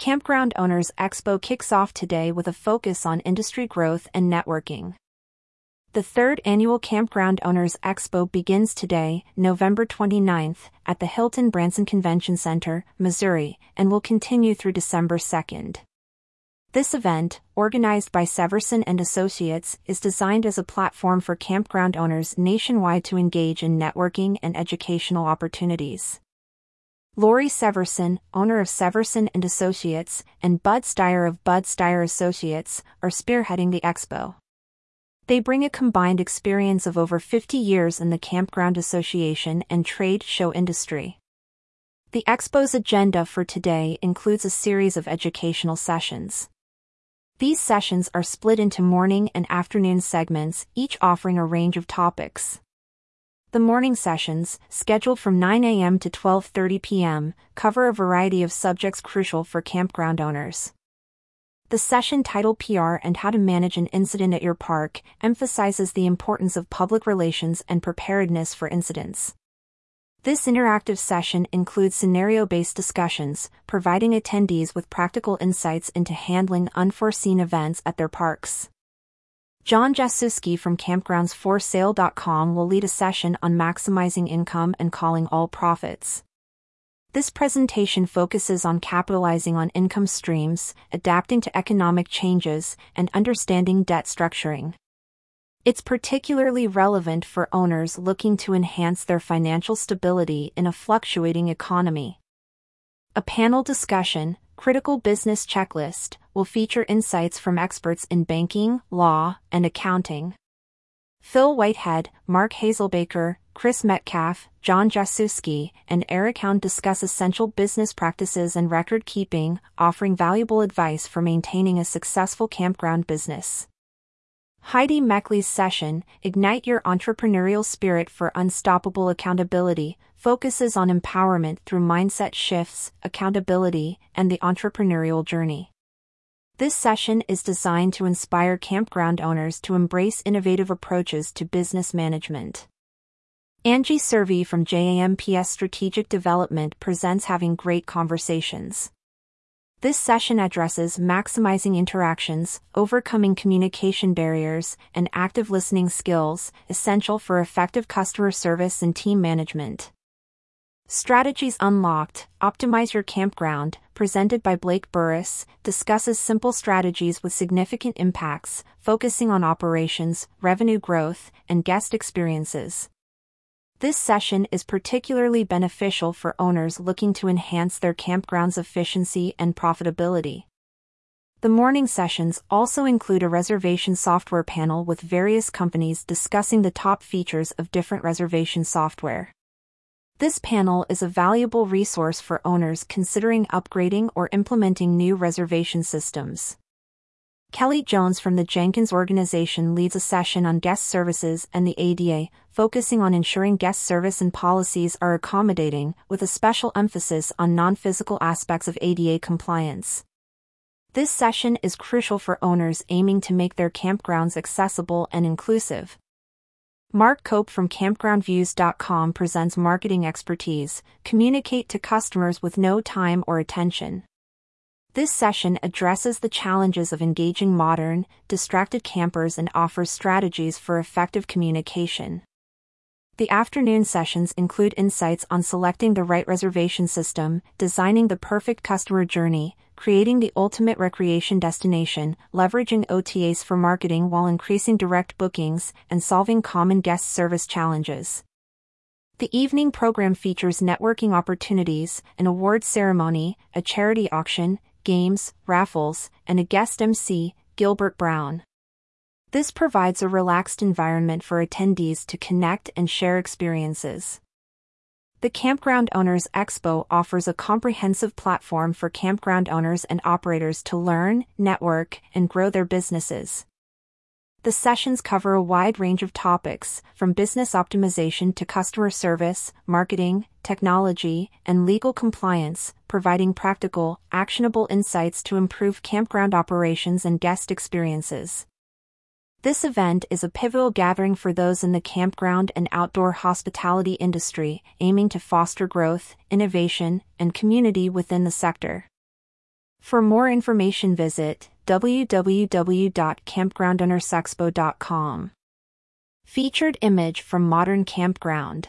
Campground Owners Expo kicks off today with a focus on industry growth and networking. The third annual Campground Owners Expo begins today, November 29th, at the Hilton Branson Convention Center, Missouri, and will continue through December 2nd. This event, organized by Severson and Associates, is designed as a platform for campground owners nationwide to engage in networking and educational opportunities. Lori Severson, owner of Severson and Associates, and Bud Steyer of Bud Steyer Associates, are spearheading the expo. They bring a combined experience of over 50 years in the campground association and trade show industry. The expo's agenda for today includes a series of educational sessions. These sessions are split into morning and afternoon segments, each offering a range of topics. The morning sessions, scheduled from 9 a.m. to 12:30 p.m., cover a variety of subjects crucial for campground owners. The session titled PR and How to Manage an Incident at Your Park emphasizes the importance of public relations and preparedness for incidents. This interactive session includes scenario-based discussions, providing attendees with practical insights into handling unforeseen events at their parks. John Jasuski from campgroundsforsale.com will lead a session on maximizing income and calling all profits. This presentation focuses on capitalizing on income streams, adapting to economic changes, and understanding debt structuring. It's particularly relevant for owners looking to enhance their financial stability in a fluctuating economy. A panel discussion, Critical Business Checklist, will feature insights from experts in banking, law, and accounting. Phil Whitehead, Mark Hazelbaker, Chris Metcalf, John Jasuski, and Eric Hound discuss essential business practices and record keeping, offering valuable advice for maintaining a successful campground business. Heidi Meckley's session, Ignite Your Entrepreneurial Spirit for Unstoppable Accountability, focuses on empowerment through mindset shifts, accountability, and the entrepreneurial journey. This session is designed to inspire campground owners to embrace innovative approaches to business management. Angie Servey from JAMPS Strategic Development presents Having Great Conversations. This session addresses maximizing interactions, overcoming communication barriers, and active listening skills, essential for effective customer service and team management. Strategies Unlocked Optimize Your Campground, presented by Blake Burris, discusses simple strategies with significant impacts, focusing on operations, revenue growth, and guest experiences. This session is particularly beneficial for owners looking to enhance their campground's efficiency and profitability. The morning sessions also include a reservation software panel with various companies discussing the top features of different reservation software. This panel is a valuable resource for owners considering upgrading or implementing new reservation systems. Kelly Jones from the Jenkins organization leads a session on guest services and the ADA, focusing on ensuring guest service and policies are accommodating, with a special emphasis on non physical aspects of ADA compliance. This session is crucial for owners aiming to make their campgrounds accessible and inclusive. Mark Koep from CampgroundViews.com presents marketing expertise, communicate to customers with no time or attention. This session addresses the challenges of engaging modern, distracted campers and offers strategies for effective communication. The afternoon sessions include insights on selecting the right reservation system, designing the perfect customer journey, creating the ultimate recreation destination, leveraging OTAs for marketing while increasing direct bookings, and solving common guest service challenges. The evening program features networking opportunities, an award ceremony, a charity auction, games, raffles, and a guest MC, Gilbert Brown. This provides a relaxed environment for attendees to connect and share experiences. The Campground Owners Expo offers a comprehensive platform for campground owners and operators to learn, network, and grow their businesses. The sessions cover a wide range of topics, from business optimization to customer service, marketing, technology, and legal compliance, providing practical, actionable insights to improve campground operations and guest experiences. This event is a pivotal gathering for those in the campground and outdoor hospitality industry, aiming to foster growth, innovation, and community within the sector. For more information visit www.campgroundownersexpo.com. Featured image from Modern Campground